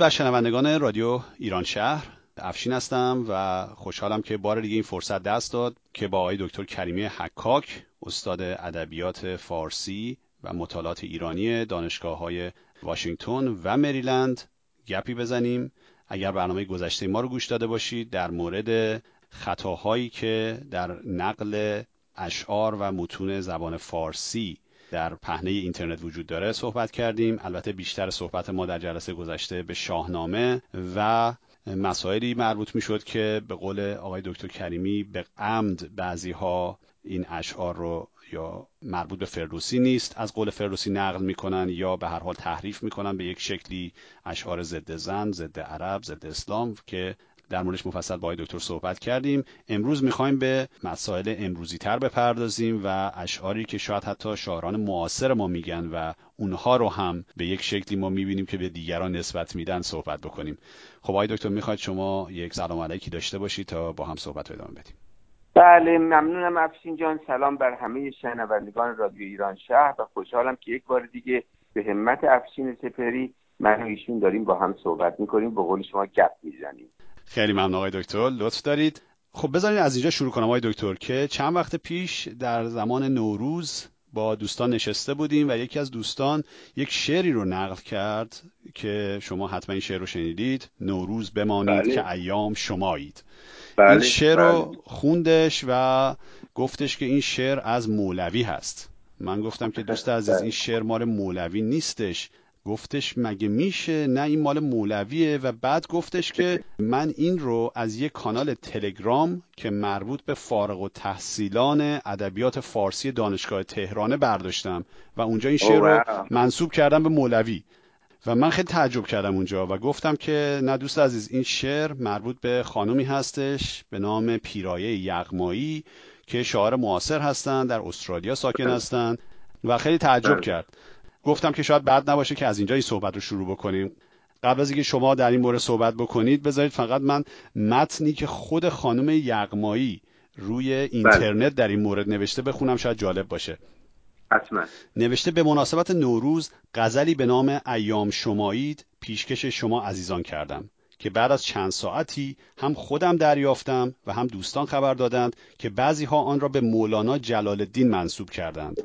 بر شنوندگان رادیو ایران شهر افشین هستم و خوشحالم که بار دیگه این فرصت دست داد که با آقای دکتر کریمی حکاک استاد ادبیات فارسی و مطالعات ایرانی دانشگاه های واشنگتن و مریلند گپی بزنیم. اگر برنامه گذشته ما رو گوش داده باشید در مورد خطاهایی که در نقل اشعار و متون زبان فارسی در پهنه اینترنت وجود داره صحبت کردیم. البته بیشتر صحبت ما در جلسه گذشته به شاهنامه و مسائلی مربوط می شد که به قول آقای دکتر کریمی به عمد بعضی ها این اشعار رو یا مربوط به فردوسی نیست. از قول فردوسی نقل می‌کنن یا به هر حال تحریف می‌کنن به یک شکلی اشعار ضد زن ضد عرب ضد اسلام که در موردش مفصل با دکتر صحبت کردیم. امروز می‌خوایم به مسائل امروزی تر بپردازیم و اشعاری که شاید حتی شاعران معاصر ما میگن و اونها رو هم به یک شکلی ما می‌بینیم که به دیگران نسبت میدن صحبت بکنیم. خب آقای دکتر می‌خواید شما یک سلام علیکی داشته باشید تا با هم صحبت ادامه بدیم. بله ممنونم. افشین جان سلام بر همه شنوندگان رادیو ایران شهر و خوشحالم که یک بار دیگه به همت افشین سپری من و ایشون داریم با هم صحبت می‌کنیم. به قول شما گپ می‌زنیم. خیلی ممنون آقای دکتر لطف دارید خب بذارید از اینجا شروع کنم آقای دکتر که چند وقت پیش در زمان نوروز با دوستان نشسته بودیم و یکی از دوستان یک شعری رو نقل کرد که شما حتما این شعر رو شنیدید نوروز بمانید بله. که ایام شمایید بله. این شعر رو بله. خوندش و گفتش که این شعر از مولوی هست من گفتم که دوست عزیز این شعر مال مولوی نیستش گفتش مگه میشه؟ نه این مال مولویه. و بعد گفتش که من این رو از یک کانال تلگرام که مربوط به فارغ و تحصیلان ادبیات فارسی دانشگاه تهرانه برداشتم. و اونجا این شعر رو منصوب کردم به مولوی. و من خیلی تعجب کردم اونجا و گفتم که نه دوست عزیز این شعر مربوط به خانومی هستش به نام پیرایه یغمایی که شاعر معاصر هستند در استرالیا ساکن هستند و خیلی تعجب بله. کرد. گفتم که شاید بعد نباشه که از اینجا این صحبت رو شروع بکنیم. قبل از اینکه شما در این مورد صحبت بکنید بذارید فقط من متنی که خود خانم یغمایی روی اینترنت در این مورد نوشته بخونم شاید جالب باشه. حتما. نوشته به مناسبت نوروز غزلی به نام ایام شمایید پیشکش شما عزیزان کردم. که بعد از چند ساعتی هم خودم دریافتم و هم دوستان خبر دادند که بعضی ها آن را به مولانا جلال الدین منصوب کردند.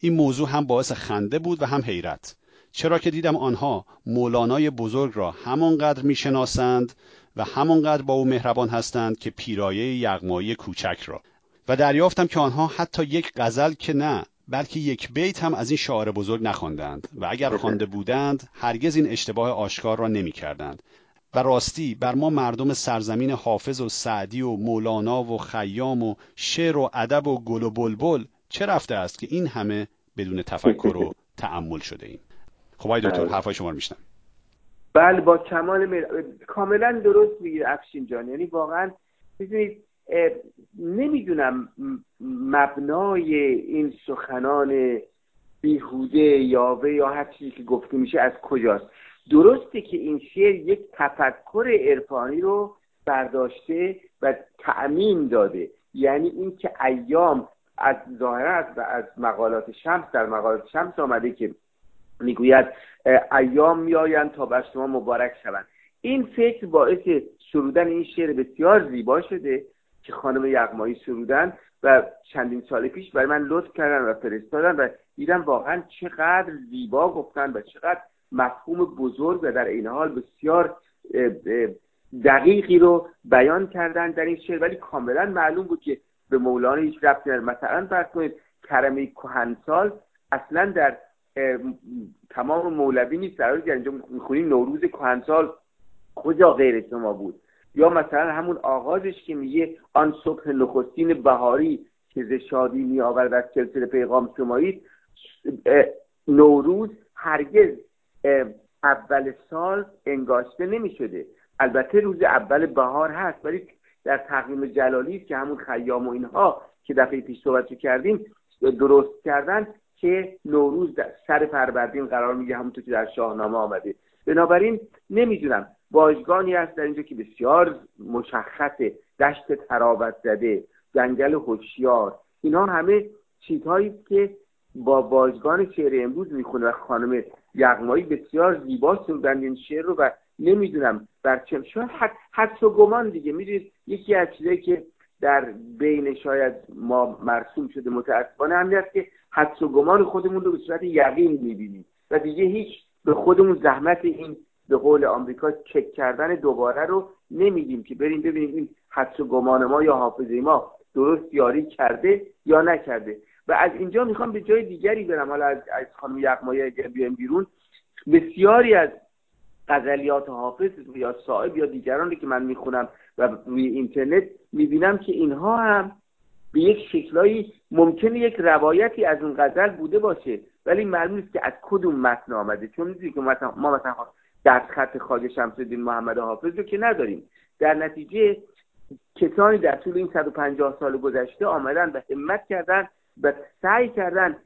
این موضوع هم باعث خنده بود و هم حیرت. چرا که دیدم آنها مولانای بزرگ را همانقدر می‌شناسند و همانقدر با او مهربان هستند که پیرایه یغمایی کوچک را. و دریافتم که آنها حتی یک غزل که نه بلکه یک بیت هم از این شاعر بزرگ نخواندند. و اگر خوانده بودند هرگز این اشتباه آشکار را نمی کردند و راستی بر ما مردم سرزمین حافظ و سعدی و مولانا و خیام و شعر و ادب و گل و بلبل چه رفته است که این همه بدون تفکر و تعمل شده ایم؟ خب آقای دکتر بله. حرفای شما رو میشنم بله با کمال مر... کاملا درست میگه افشین جان. یعنی واقعا می‌دونید نمی‌دونم مبنای این سخنان بیهوده یاوه یا هر چیزی که گفته میشه از کجاست. درسته که این شعر یک تفکر عرفانی رو برداشته و تعمیم داده. یعنی اینکه ایام از ظاهرا از, از مقالات شمس در مقالات شمس آمده که می‌گوید ایام میآیند تا بر شما مبارک شوند. این فکر باعث سرودن این شعر بسیار زیبا شده که خانم یغمایی سرودن و چندین سال پیش برای من لطف کردن و فرستادن و دیدم واقعا چقدر زیبا گفتن و چقدر مفهوم بزرگ و در این حال بسیار دقیقی رو بیان کردن در این شعر. ولی کاملا معلوم بود که به مولانا هیچ ربطی نداره. مثلا فرض کنید کرمه کهنسال اصلا در تمام مولوی نیست. در حالی اینجا می‌خونیم نوروز کهنسال کجا غیر شما بود؟ یا مثلا همون آغازش که میگه آن صبح نخستین بهاری که ز شادی می آورد از سلسله پیغام شمایید نوروز هرگز اول سال انگاشته نمی شده البته روز اول بهار هست ولی در تقویم جلالی که همون خیام و اینها که دفعه پیش صحبت کردیم درست کردن که نوروز در سر فروردین قرار میگه همونطور که در شاهنامه آمده. بنابراین نمی‌دونم واژگانی هست در اینجا که بسیار مشخصه دشت ترابت زده جنگل هوشیار اینها همه چیزهایی که با واژگان شعر امروز می‌خونه و خانم یغمایی بسیار زیبا سرودن این شعر رو و نمی‌دونم بر چه شاید حد و گمان دیگه. می‌دونید یکی از چیزایی که در بین شاید ما مرسوم شده متاسفانه همین است که حدس و گمان خودمون رو به صورت یقین می‌بینیم و دیگه هیچ به خودمون زحمت این به قول آمریکا چک کردن دوباره رو نمیدیم که بریم ببینیم این حدس و گمان ما یا حافظه ما درست یاری کرده یا نکرده. و از اینجا می‌خوام به جای دیگری برم. حالا از, از خانم یغمایی اگر بیایم بیرون بسیاری از غزلیات حافظ یا صاحب یا دیگران که من می‌خونم و روی اینترنت می‌بینم که اینها هم به یک شکلایی ممکنه یک روایتی از اون غزل بوده باشه. ولی معلوم نیست که از کدوم متن آمده. چون می‌دونی که ما مثلا در خط خواجه شمس الدین محمد حافظ رو که نداریم. در نتیجه کسانی در طول این 150 سال گذشته آمدن و همت کردن و سعی کردن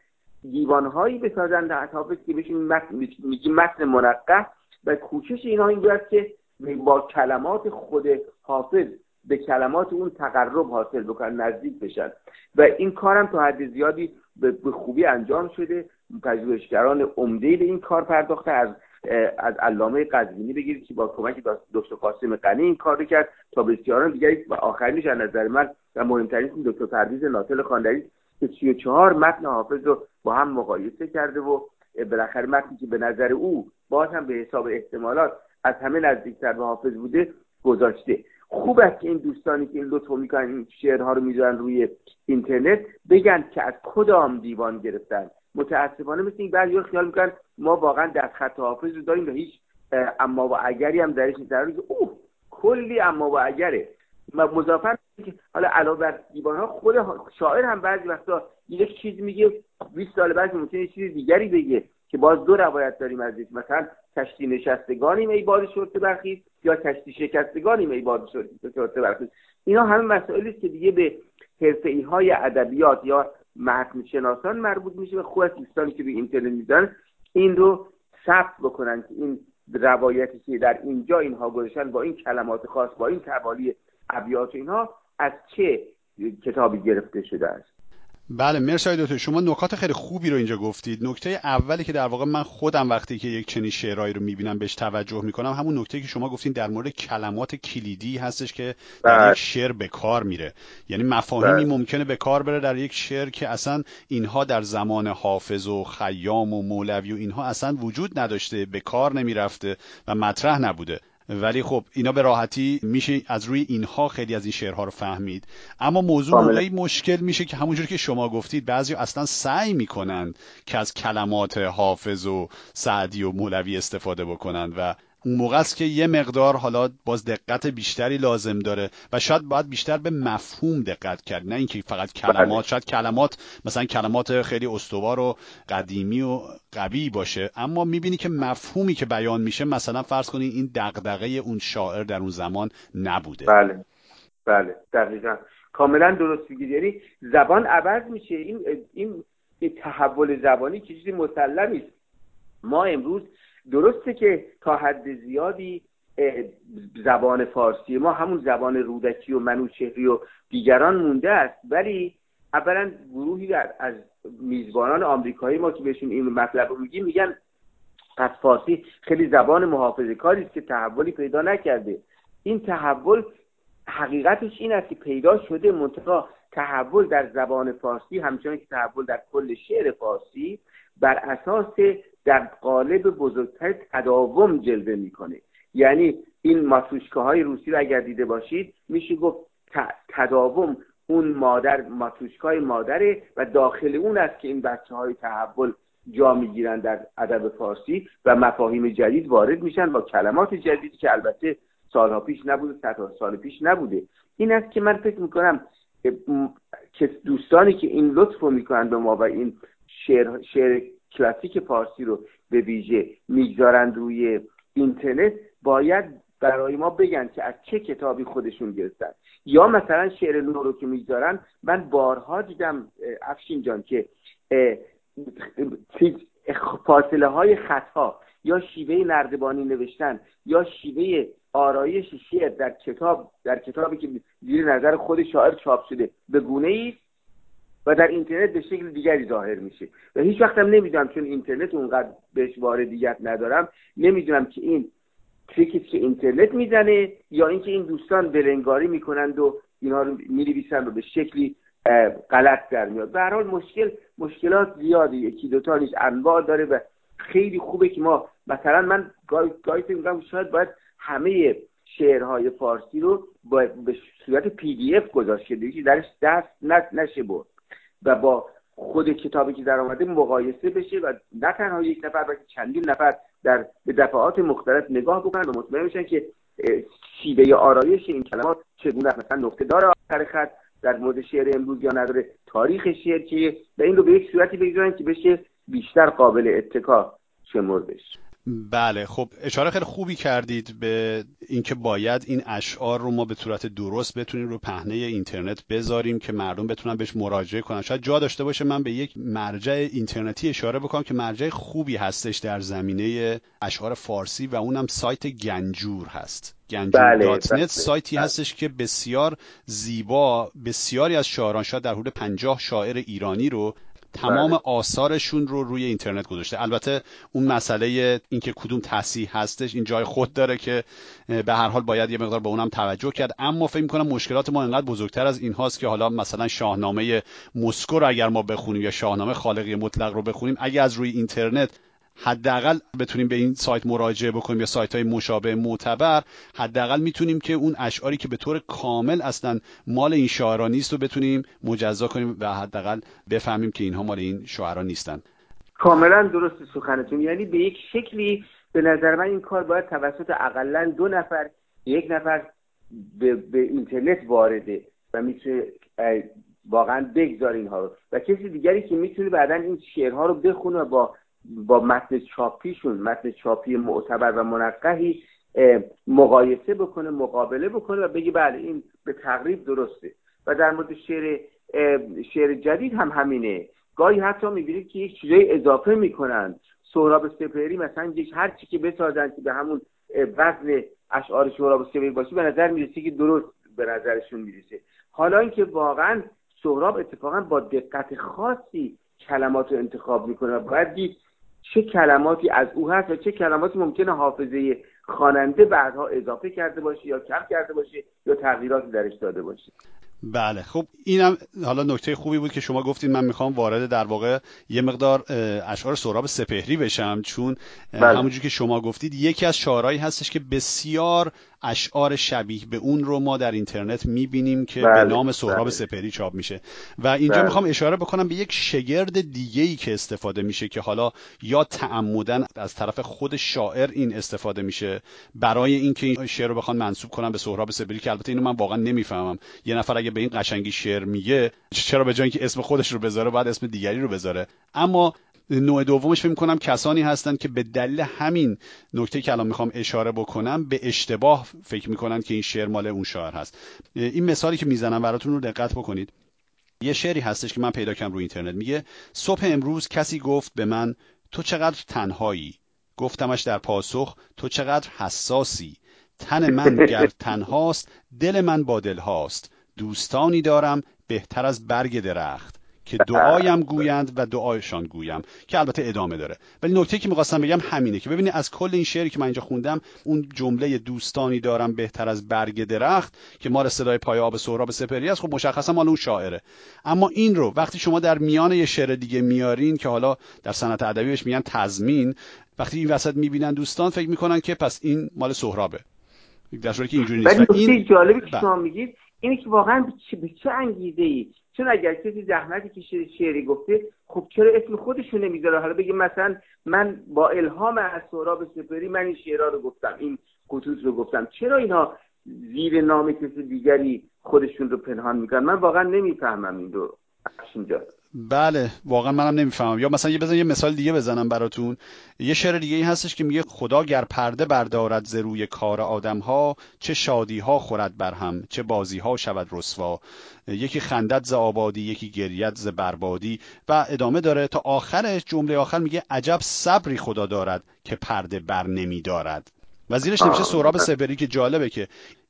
دیوانهایی بسازن در حافظ که بهشون میگی متن منقه و کوشش اینها این بود که با کلمات خود حافظ به کلمات اون تقرب حاصل بکنن نزدیک بشن. و این کارم تا حد زیادی به خوبی انجام شده. پژوهشگران عمده به این کار پرداخته. از از علامه قزوینی بگیرید که با کمک دکتر قاسم غنی این کار کرد تا بسیاران دیگری و آخرینش از نظر من و مهمترین دکتر پرویز ناصر خاندری که 34 متن حافظ رو با هم مقایسه کرده و بالاخره متنی که به نظر او باز هم به حساب احتمالات از همه نزدیکتر به حافظ بوده گذاشته. خوب است که این دوستانی که این لطفو می‌کنن این شعرها رو می‌ذارن روی اینترنت بگن که از کدام دیوان گرفتن. متاسفانه مثل این بعضی خیال می‌کنن ما واقعا در خط حافظ رو داریم و هیچ اما و اگری هم درش نیست. در اوه کلی اما و اگره. مضافن که حالا علاوه بر دیوان ها خود شاعر هم بعضی وقتا یک چیز میگه 20 سال بعد ممکنه چیز دیگری بگه که باز دو روایت داریم از مثلا کشتی نشستگانیم ای باد شرط برخیز یا کشتی شکستگانیم ای باد شرط برخیز. اینا همه مسائلی است که دیگه به حرفه های ادبیات یا متن شناسان مربوط میشه و از دوستانی که به اینترنت میدن این رو ثبت بکنن که این روایتی که در اینجا اینها گذاشتن با این کلمات خاص با این توالی ابیات اینها از چه کتابی گرفته شده است بله مرسی دکتر شما نکات خیلی خوبی رو اینجا گفتید نکته اولی که در واقع من خودم وقتی که یک چنین شعرهایی رو می‌بینم بهش توجه می‌کنم همون نکته که شما گفتین در مورد کلمات کلیدی هستش که در بله. یک شعر به کار میره یعنی مفاهیمی بله. ممکنه به کار بره در یک شعر که اصلا اینها در زمان حافظ و خیام و مولوی و اینها اصلا وجود نداشته به کار نمی‌رفته و مطرح نبوده ولی خب اینا به راحتی میشه از روی اینها خیلی از این شعرها رو فهمید. اما موضوع موقعی مشکل میشه که همونجور که شما گفتید بعضی اصلا سعی می‌کنند که از کلمات حافظ و سعدی و مولوی استفاده بکنند و اون موقع است که یه مقدار حالا باز دقت بیشتری لازم داره و شاید باید بیشتر به مفهوم دقت کرد نه اینکه فقط کلمات. بله. شاید کلمات مثلا کلمات خیلی استوار و قدیمی و قوی باشه. اما می‌بینی که مفهومی که بیان میشه مثلا فرض کنید این دغدغه اون شاعر در اون زمان نبوده. بله. بله. دقیقا. کاملا درست میگید یعنی زبان عوض میشه. این این تحول زبانی که چیزی مسلمی ما امروز درسته که تا حد زیادی زبان فارسی ما همون زبان رودکی و منوچهری و دیگران مونده است. ولی اولا گروهی از میزبانان آمریکایی ما که بهشون این مطلب رو میگیم میگن پس فارسی خیلی زبان محافظه کاری است که تحولی پیدا نکرده. این تحول حقیقتش این است که پیدا شده منتها تحول در زبان فارسی همچنان که تحول در کل شعر فارسی بر اساس در قالب بزرگتر تداوم جلوه می‌کنه. یعنی این ماتوشکه های روسی رو اگر دیده باشید میشه گفت تداوم اون مادر ماتوشکای مادره و داخل اون است که این بچه های تحول جا می‌گیرن در ادب فارسی و مفاهیم جدید وارد میشن با کلمات جدیدی که البته سالها پیش نبوده صدها سال پیش نبوده. این است که من فکر می‌کنم که دوستانی که این لطف رو می‌کنن به ما و این شعر, شعر کلاسیک فارسی رو به ویژه می‌گذارند روی اینترنت باید برای ما بگن که از چه کتابی خودشون گرفتن. یا مثلا شعر نو رو که می‌گذارن من بارها دیدم افشین جان که فاصله های خطا یا شیوه نردبانی نوشتن یا شیوه آرایش شعر در کتاب در کتابی که زیر نظر خود شاعر چاپ شده به گونه ای و در اینترنت به شکل دیگری ظاهر میشه. و هیچ وقتم نمی‌دونم چون اینترنت اونقدر بهش واردیت ندارم نمی‌دونم که این تریکی که اینترنت می‌زنه یا اینکه این دوستان بلنگاری می‌کنند و اینها رو می‌نویسن و به شکلی غلط در میاد. به حال مشکل مشکلات زیادی یکی دوتا نیست انواع داره و خیلی خوبه که ما مثلا من گاهی فکر شاید باید همه شعرهای فارسی رو به صورت پی دی اف گذاشت که درش دست نشه برد. و با خود کتابی که در آمده مقایسه بشه و نه تنها یک نفر بلکه چندین نفر در به دفعات مختلف نگاه بکنن و مطمئن بشن که شیوه آرایش این کلمات چگونه مثلا نقطه داره آخر خط در مورد شعر امروز یا نداره تاریخ شعر چیه؟ و این رو به یک صورتی بگذارن که بشه بیشتر قابل اتکا شمردش. بله خب اشاره خیلی خوبی کردید به اینکه باید این اشعار رو ما به صورت درست بتونیم رو پهنه اینترنت بذاریم که مردم بتونن بهش مراجعه کنن. شاید جا داشته باشه من به یک مرجع اینترنتی اشاره بکنم که مرجع خوبی هستش در زمینه اشعار فارسی و اونم سایت گنجور هست. گنجور بله، بله، سایتی بله. هستش که بسیار زیبا بسیاری از شاعران شاید در حدود پنجاه شاعر ایرانی رو تمام بله. آثارشون رو روی اینترنت گذاشته البته اون مسئله اینکه کدوم تصحیح هستش این جای خود داره که به هر حال باید یه مقدار به اونم توجه کرد اما فکر می‌کنم مشکلات ما انقدر بزرگتر از این هاست که حالا مثلا شاهنامه مسکو رو اگر ما بخونیم یا شاهنامه خالقی مطلق رو بخونیم اگه از روی اینترنت حداقل بتونیم به این سایت مراجعه بکنیم یا سایت های مشابه معتبر حداقل می‌تونیم که اون اشعاری که به طور کامل اصلا مال این شاعران نیست رو بتونیم مجزا کنیم و حداقل بفهمیم که اینها مال این شاعران نیستن. کاملا درست سخنتون. یعنی به یک شکلی به نظر من این کار باید توسط اقلا دو نفر یک نفر به, به اینترنت وارده و می‌تونه واقعا بگذار اینها رو. و کسی دیگری که می‌تونه بعدا این شعرها رو بخونه با با متن چاپیشون متن چاپی معتبر و منقحی مقایسه بکنه مقابله بکنه و بگی بله این به تقریب درسته. و در مورد شعر شعر جدید هم همینه. گاهی حتی می‌بینید که یک چیزای اضافه می‌کنن. سهراب سپهری مثلا یک هر چی که بسازن که به همون وزن اشعار سهراب سپهری باشه به نظر می‌رسه که درست به نظرشون می‌رسه. حالا اینکه واقعا سهراب اتفاقا با دقت خاصی کلمات رو انتخاب می‌کنه و باید دید چه کلماتی از او هست و چه کلماتی ممکنه حافظه خواننده بعدها اضافه کرده باشه یا کم کرده باشه یا تغییراتی درش داده باشه بله خب اینم حالا نکته خوبی بود که شما گفتید من می‌خوام وارد در واقع یه مقدار اشعار سهراب سپهری بشم چون بله. همونجور که شما گفتید یکی از شعرهایی هستش که بسیار اشعار شبیه به اون رو ما در اینترنت می‌بینیم که بله. به نام سهراب بله. سپهری چاپ میشه و اینجا بله. می‌خوام اشاره بکنم به یک شگرد دیگه ای که استفاده میشه که حالا یا تعمدن از طرف خود شاعر این استفاده میشه برای اینکه این شعر رو بخوان منسوب کنن به سهراب سپهری که البته اینو من واقعا نمی‌فهمم یه نفر اگه به این قشنگی شعر میگه چرا به جای اینکه اسم خودش رو بذاره بعد اسم دیگری رو بذاره اما نوع دومش فکر کنم کسانی هستند که به دلیل همین نکته که الان می‌خوام اشاره بکنم به اشتباه فکر می‌کنن که این شعر مال اون شاعر هست. این مثالی که می‌زنم براتون رو دقت بکنید. یه شعری هستش که من پیدا کردم روی اینترنت. میگه صبح امروز کسی گفت به من تو چقدر تنهایی؟ گفتمش در پاسخ تو چقدر حساسی؟ تن من گر تنهاست دل من با دل هاست. دوستانی دارم بهتر از برگ درخت. که دعایم گویند و دعایشان گویم که البته ادامه داره. ولی نکته که می‌خواستم بگم همینه که ببینید از کل این شعری که من اینجا خوندم اون جمله دوستانی دارم بهتر از برگ درخت که مال صدای پای آب سهراب سپری است خب مشخصا مال اون شاعره. اما این رو وقتی شما در میان یه شعر دیگه میارین که حالا در صنعت ادبی بهش میگن تضمین وقتی این وسط می‌بینن دوستان فکر می‌کنن که پس این مال سهرابه. در صورتی که اینجوری نیست. این جالبی که بله. شما میگید اینه که واقعا به چه انگیزه ای چون اگر کسی زحمتی که شعری گفته خب چرا اسم خودشو نمی‌ذاره؟ حالا بگه مثلا من با الهام از سهراب سپری من این شعرها رو گفتم این خطوط رو گفتم. چرا اینها زیر نام کسی دیگری خودشون رو پنهان می‌کنن؟ من واقعا نمی‌فهمم این رو. اینجا بله واقعا منم نمی‌فهمم. یا مثلا یه بزن یه مثال دیگه بزنم براتون. یه شعر دیگه ای هستش که میگه خدا گر پرده بردارد ز روی کار آدم ها چه شادی ها خورد بر هم چه بازی ها شود رسوا. یکی خندت ز آبادی یکی گریت ز بربادی. و ادامه داره تا آخرش جمله آخر میگه عجب صبری خدا دارد که پرده بر نمی دارد و زیرش نمیشه سهراب سبری که جالبه که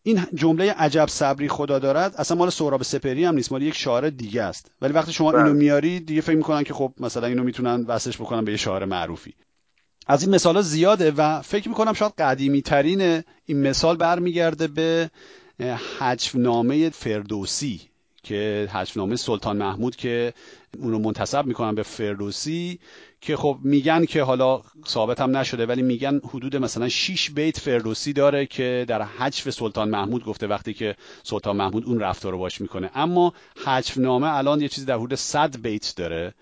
این جمله عجب صبری خدا دارد اصلا مال سهراب سپری هم نیست مال یک شاعر دیگه است. ولی وقتی شما اینو بله. میاری دیگه فکر می‌کنن که خب مثلا اینو می‌تونن وصلش بکنن به یه شاعر معروفی. از این مثال زیاده و فکر می‌کنم شاید قدیمی ترین این مثال برمیگرده به حجفنامه فردوسی که حجفنامه سلطان محمود که اونو منتصب می‌کنن به فردوسی. که خب میگن که حالا ثابت هم نشده ولی میگن حدود مثلا 6 بیت فردوسی داره که در حجف سلطان محمود گفته وقتی که سلطان محمود اون رفتار رو باش می‌کنه. اما حجفنامه الان یه چیزی در حدود 100 بیت داره.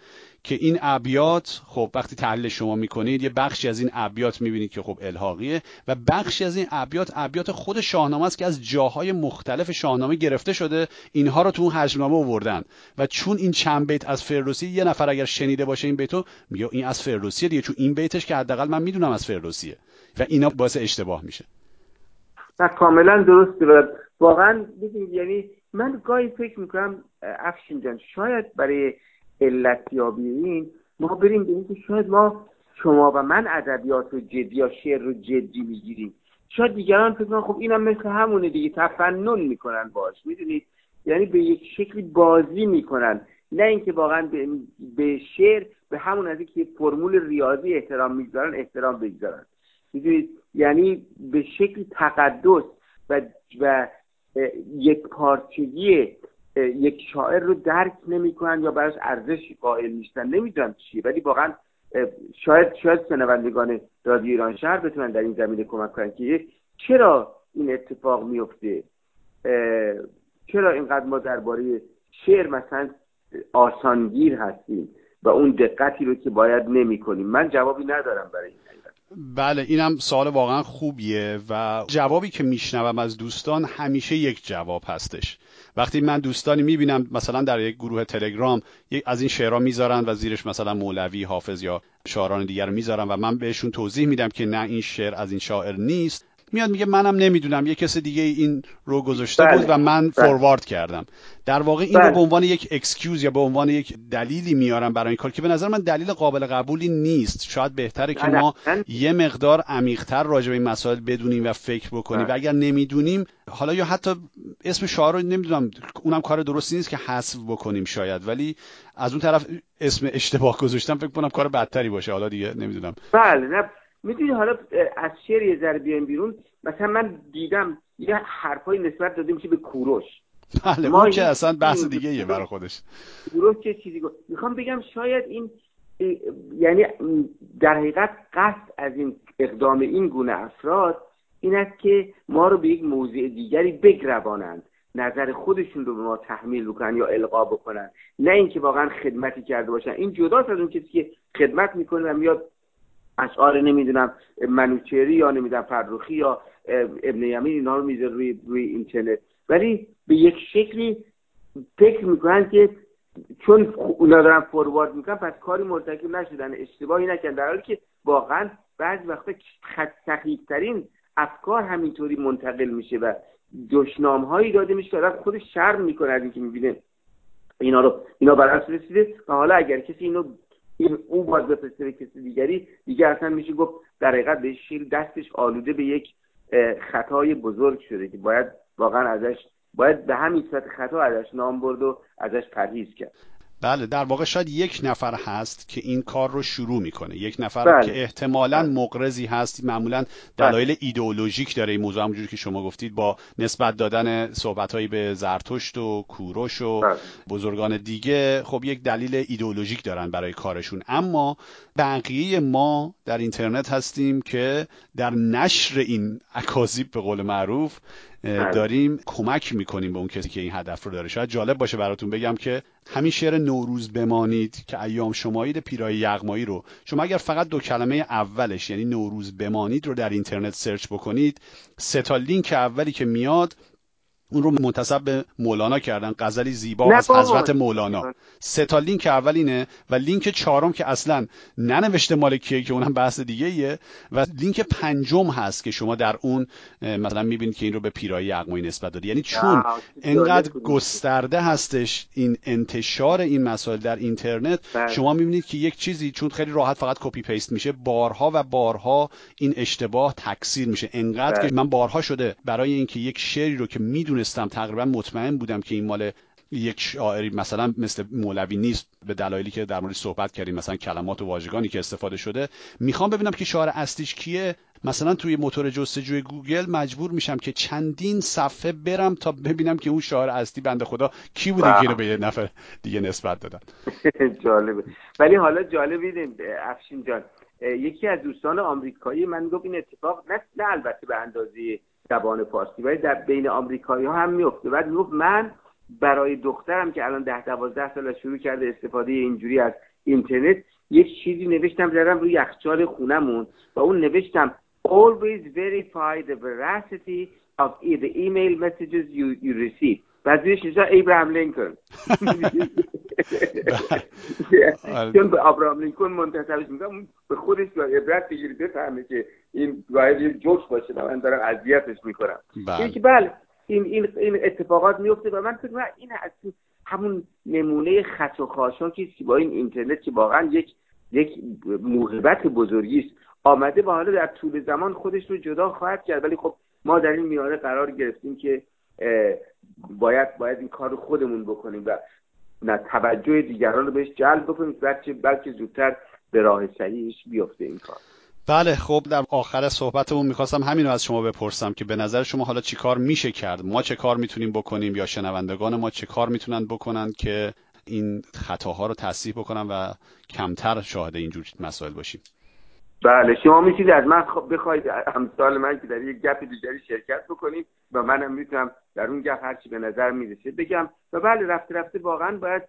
که این ابیات خب وقتی تحلیل شما می‌کنید یه بخشی از این ابیات می‌بینید که خب الحاقیه و بخشی از این ابیات ابیات خود شاهنامه است که از جاهای مختلف شاهنامه گرفته شده اینها رو تو اون حجمنامه آوردن. و چون این چند بیت از فردوسی یه نفر اگر شنیده باشه این بیتو میگه این از فردوسیه دیگه چون این بیتش که حداقل من می‌دونم از فردوسیه. و اینا باعث اشتباه میشه. و کاملا درست واقعا یعنی من گاهی فکر می‌کنم افشین جان شاید برای علتیابی این ما بریم به اینکه شاید ما شما و من ادبیات رو جدی یا شعر رو جدی می‌گیریم. شاید دیگران فکر کنن خب اینم مثل همونه دیگه تفنن می‌کنن باش می‌دونید؟ یعنی به یک شکلی بازی می‌کنن. نه اینکه واقعا به, به شعر به همون از که فرمول ریاضی احترام می‌گذارن احترام بگذارن. می‌دونید؟ یعنی به شکلی تقدس و و یک پارچگی یک شاعر رو درک نمی‌کنن یا براش ارزش قائل نیستن نمی‌دونم چیه ولی واقعا شاید شاید شنوندگان رادیو ایران شهر بتونن در این زمینه کمک کنن که چرا این اتفاق میفته چرا اینقدر ما درباره شعر مثلا آسانگیر هستیم و اون دقتی رو که باید نمی کنیم من جوابی ندارم برای این. بله اینم سوال واقعا خوبیه و جوابی که میشنوم از دوستان همیشه یک جواب هستش. وقتی من دوستانی می‌بینم مثلا در یک گروه تلگرام از این شعرها می‌ذارن و زیرش مثلا مولوی حافظ یا شاعران دیگر می‌ذارن و من بهشون توضیح میدم که نه این شعر از این شاعر نیست میاد میگه منم نمی‌دونم. یه کس دیگه این رو گذاشته بود و بله. من بله. فوروارد کردم. در واقع این رو بله. به عنوان یک excuse یا به عنوان یک دلیلی میارم برای این کار که به نظر من دلیل قابل قبولی نیست. شاید بهتره که ما یه مقدار عمیقتر راجع به این مسائل بدونیم و فکر بکنیم. و اگر نمی‌دونیم حالا یا حتی اسم شاعر رو نمی‌دونم اونم کار درستی نیست که حذف بکنیم شاید. ولی از اون طرف اسم اشتباه گذاشتم فکر کنم کار بدتری باشه. حالا دیگه نمی‌دونم. بله نه. می‌دونی حالا از شعر یه ذره بیایم بیرون. مثلا من دیدم یه حرفای نسبت داده میشه به کوروش. بله ما که اصلا بحث دیگه یه برای خودش. کوروش چه چیزی گفت؟ می‌خوام بگم شاید این یعنی در حقیقت قصد از این اقدام این گونه افراد این است که ما رو به یک موضع دیگری بگروانند. نظر خودشون رو به ما تحمیل بکنن یا القا بکنن. نه اینکه واقعا خدمتی کرده باشن. این جداست از اون کسی که خدمت می‌کنه و میاد اشعار نمی‌دونم منوچری یا نمی‌دونم فرخی یا ابن یمین اینا رو می‌ذاره روی روی اینترنت ولی به یک شکلی فکر می‌کنن که چون اونا دارن فوروارد می‌کنن پس کاری مرتکب نشدن اشتباهی نکردن. در حالی که واقعا بعضی وقتا ترین افکار همینطوری منتقل میشه و دشنام هایی داده میشه که خودش شرم می‌کنه از اینکه می‌بینه اینا رو اینا بر رسیده. و حالا اگر کسی اینو این او باید بفرسته به کسی دیگری دیگه اصلا میشه گفت در حقیقت به شیر دستش آلوده به یک خطای بزرگ شده که باید واقعا ازش باید به همین صورت خطا ازش نام برد و ازش پرهیز کرد. بله در واقع شاید یک نفر هست که این کار رو شروع می‌کنه یک نفر بله. که احتمالا بله. مقرزی هست معمولا دلایل بله. ایدئولوژیک داره این موضوع همونجوری که شما گفتید با نسبت دادن صحبتهایی به زرتشت و کوروش و بله. بزرگان دیگه خب یک دلیل ایدئولوژیک دارن برای کارشون اما بقیه ما در اینترنت هستیم که در نشر این اکاذیب به قول معروف بله. داریم کمک می‌کنیم به اون کسی که این هدف رو داره شاید جالب باشه براتون بگم که همین شعر نوروز بمانید که ایام شمایید پیرای یغمایی رو. شما اگر فقط دو کلمه اولش یعنی نوروز بمانید رو در اینترنت سرچ بکنید سه تا لینک اولی که میاد اون رو منتسب به مولانا کردن. غزلی زیبا از حضرت مولانا. سه تا لینک اولینه و لینک چهارم که اصلا ننوشته مال کیه که اونم بحث دیگه ایه و لینک پنجم هست که شما در اون مثلا می‌بینید که این رو به پیرایه یغمایی نسبت داده. یعنی چون انقدر گسترده هستش این انتشار این مسائل در اینترنت بله. شما می‌بینید که یک چیزی چون خیلی راحت فقط copy paste میشه بارها و بارها این اشتباه تکثیر میشه. انقدر که بله. من بارها شده برای اینکه یک شعری رو که میدون می‌دونستم تقریبا مطمئن بودم که این مال یک شاعری مثلا مثل مولوی نیست به دلایلی که در مورد صحبت کردیم مثلا کلمات و واژگانی که استفاده شده. می‌خوام ببینم که شاعر اصلیش کیه. مثلا توی موتور جستجوی گوگل مجبور میشم که چندین صفحه برم تا ببینم که اون شاعر اصلی بنده خدا کی بوده که رو به یه نفر دیگه نسبت دادن. جالبه. ولی حالا جالب افشین جان. یکی از دوستان آمریکایی من گفت این اتفاق نه, نه البته به اندازه زبان فارسی. ولی در بین آمریکایی ها هم میفته بعد گفت من برای دخترم که الان ده دوازده سال شروع کرده استفاده اینجوری از اینترنت یک چیزی نوشتم زدم روی یخچال خونمون و اون نوشتم always verify the veracity of the email messages you, you receive. و زیرش ابراهام لینکن چون به ابراهام لینکن منتصبش میگم به خودش عبرت بگیری بفهمه که این باید یه جوش باشه و من دارم اذیتش می‌کنم. این که بله این, این, این اتفاقات میفته و من فکر این از همون نمونه خط و خاشاکی که با این اینترنت که واقعا یک یک موهبت بزرگی است. آمده و حالا در طول زمان خودش رو جدا خواهد کرد ولی خب ما در این میاره قرار گرفتیم که باید باید این کار رو خودمون بکنیم و نه توجه دیگران رو بهش جلب بکنیم بلکه بلکه زودتر به راه صحیحش بیفته این کار. بله خب در آخر صحبتمون می‌خواستم همین رو از شما بپرسم که به نظر شما حالا چی کار میشه کرد؟ ما چه کار می‌تونیم بکنیم یا شنوندگان ما چه کار می‌تونن بکنن که این خطاها رو تصحیح بکنن و کمتر شاهد اینجور مسائل باشیم؟ بله شما می‌تونید از من بخواید همسال من که در یک گپ دیگری شرکت بکنید و منم می‌تونم در اون گپ هرچی به نظر می‌رسه بگم. و بله رفته رفته واقعا باید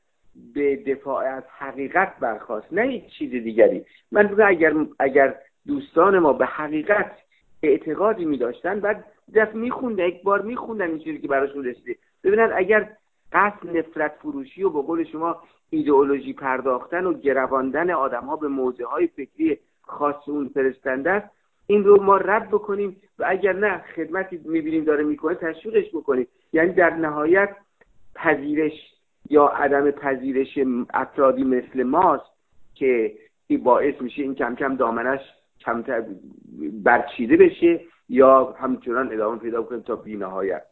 به دفاع از حقیقت برخواست نه یک چیز دیگری. من بگم اگر اگر دوستان ما به حقیقت اعتقادی میداشتن بعد دست میخوندن یک بار میخوندن این چیزی که براشون رسیده ببینن اگر قصد نفرت فروشی و به قول شما ایدئولوژی پرداختن و گرواندن آدم ها به موضع های فکری خاص اون فرستنده است. این رو ما رد بکنیم و اگر نه خدمتی می‌بینیم داره می‌کنه تشویقش بکنیم. یعنی در نهایت پذیرش یا عدم پذیرش افرادی مثل ماست که این باعث میشه این کم کم دامنش کمتر برچیده بشه یا همچنان ادامه پیدا کنیم تا بی نهایت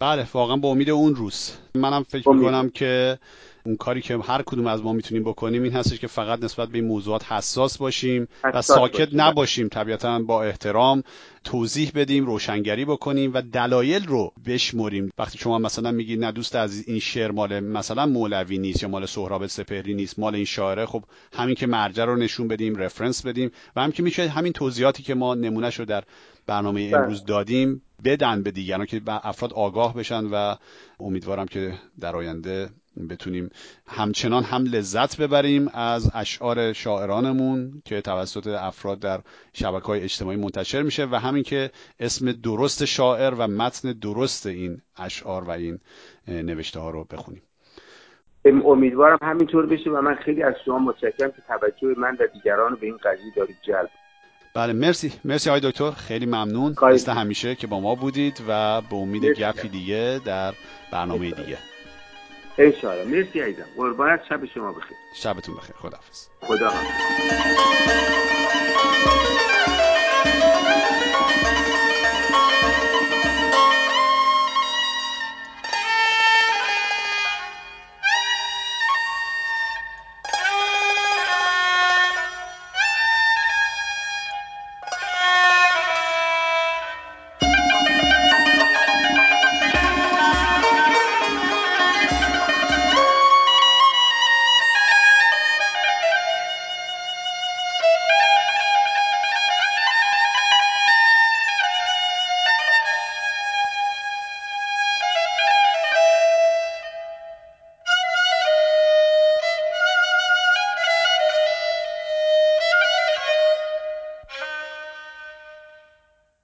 بله واقعا با امید اون روز. منم فکر می‌کنم که اون کاری که هر کدوم از ما می‌تونیم بکنیم این هستش که فقط نسبت به این موضوعات حساس باشیم و ساکت نباشیم. طبیعتا با احترام توضیح بدیم روشنگری بکنیم و دلایل رو بشمریم. وقتی شما مثلا میگید نه دوست از این شعر مال مثلا مولوی نیست یا مال سهراب سپهری نیست مال این شاعره خب همین که مرجع رو نشون بدیم رفرنس بدیم و همین که میشه همین توضیحاتی که ما نمونهش رو در برنامه بله. امروز دادیم بدن به دیگران که افراد آگاه بشن و امیدوارم که در آینده بتونیم همچنان هم لذت ببریم از اشعار شاعرانمون که توسط افراد در شبکه های اجتماعی منتشر میشه و همین که اسم درست شاعر و متن درست این اشعار و این نوشته ها رو بخونیم. امیدوارم همینطور بشه و من خیلی از شما متشکرم که توجه من و دیگران به این قضیه دارید جلب. بله مرسی. مرسی آقای دکتر. خیلی ممنون. مثل همیشه که با ما بودید و به امید گفی دیگه در برنامه دیگه. انشاءالله مرسی عزیزم. قربانت شب شما بخیر. شبتون بخیر. خداحافظ. خدا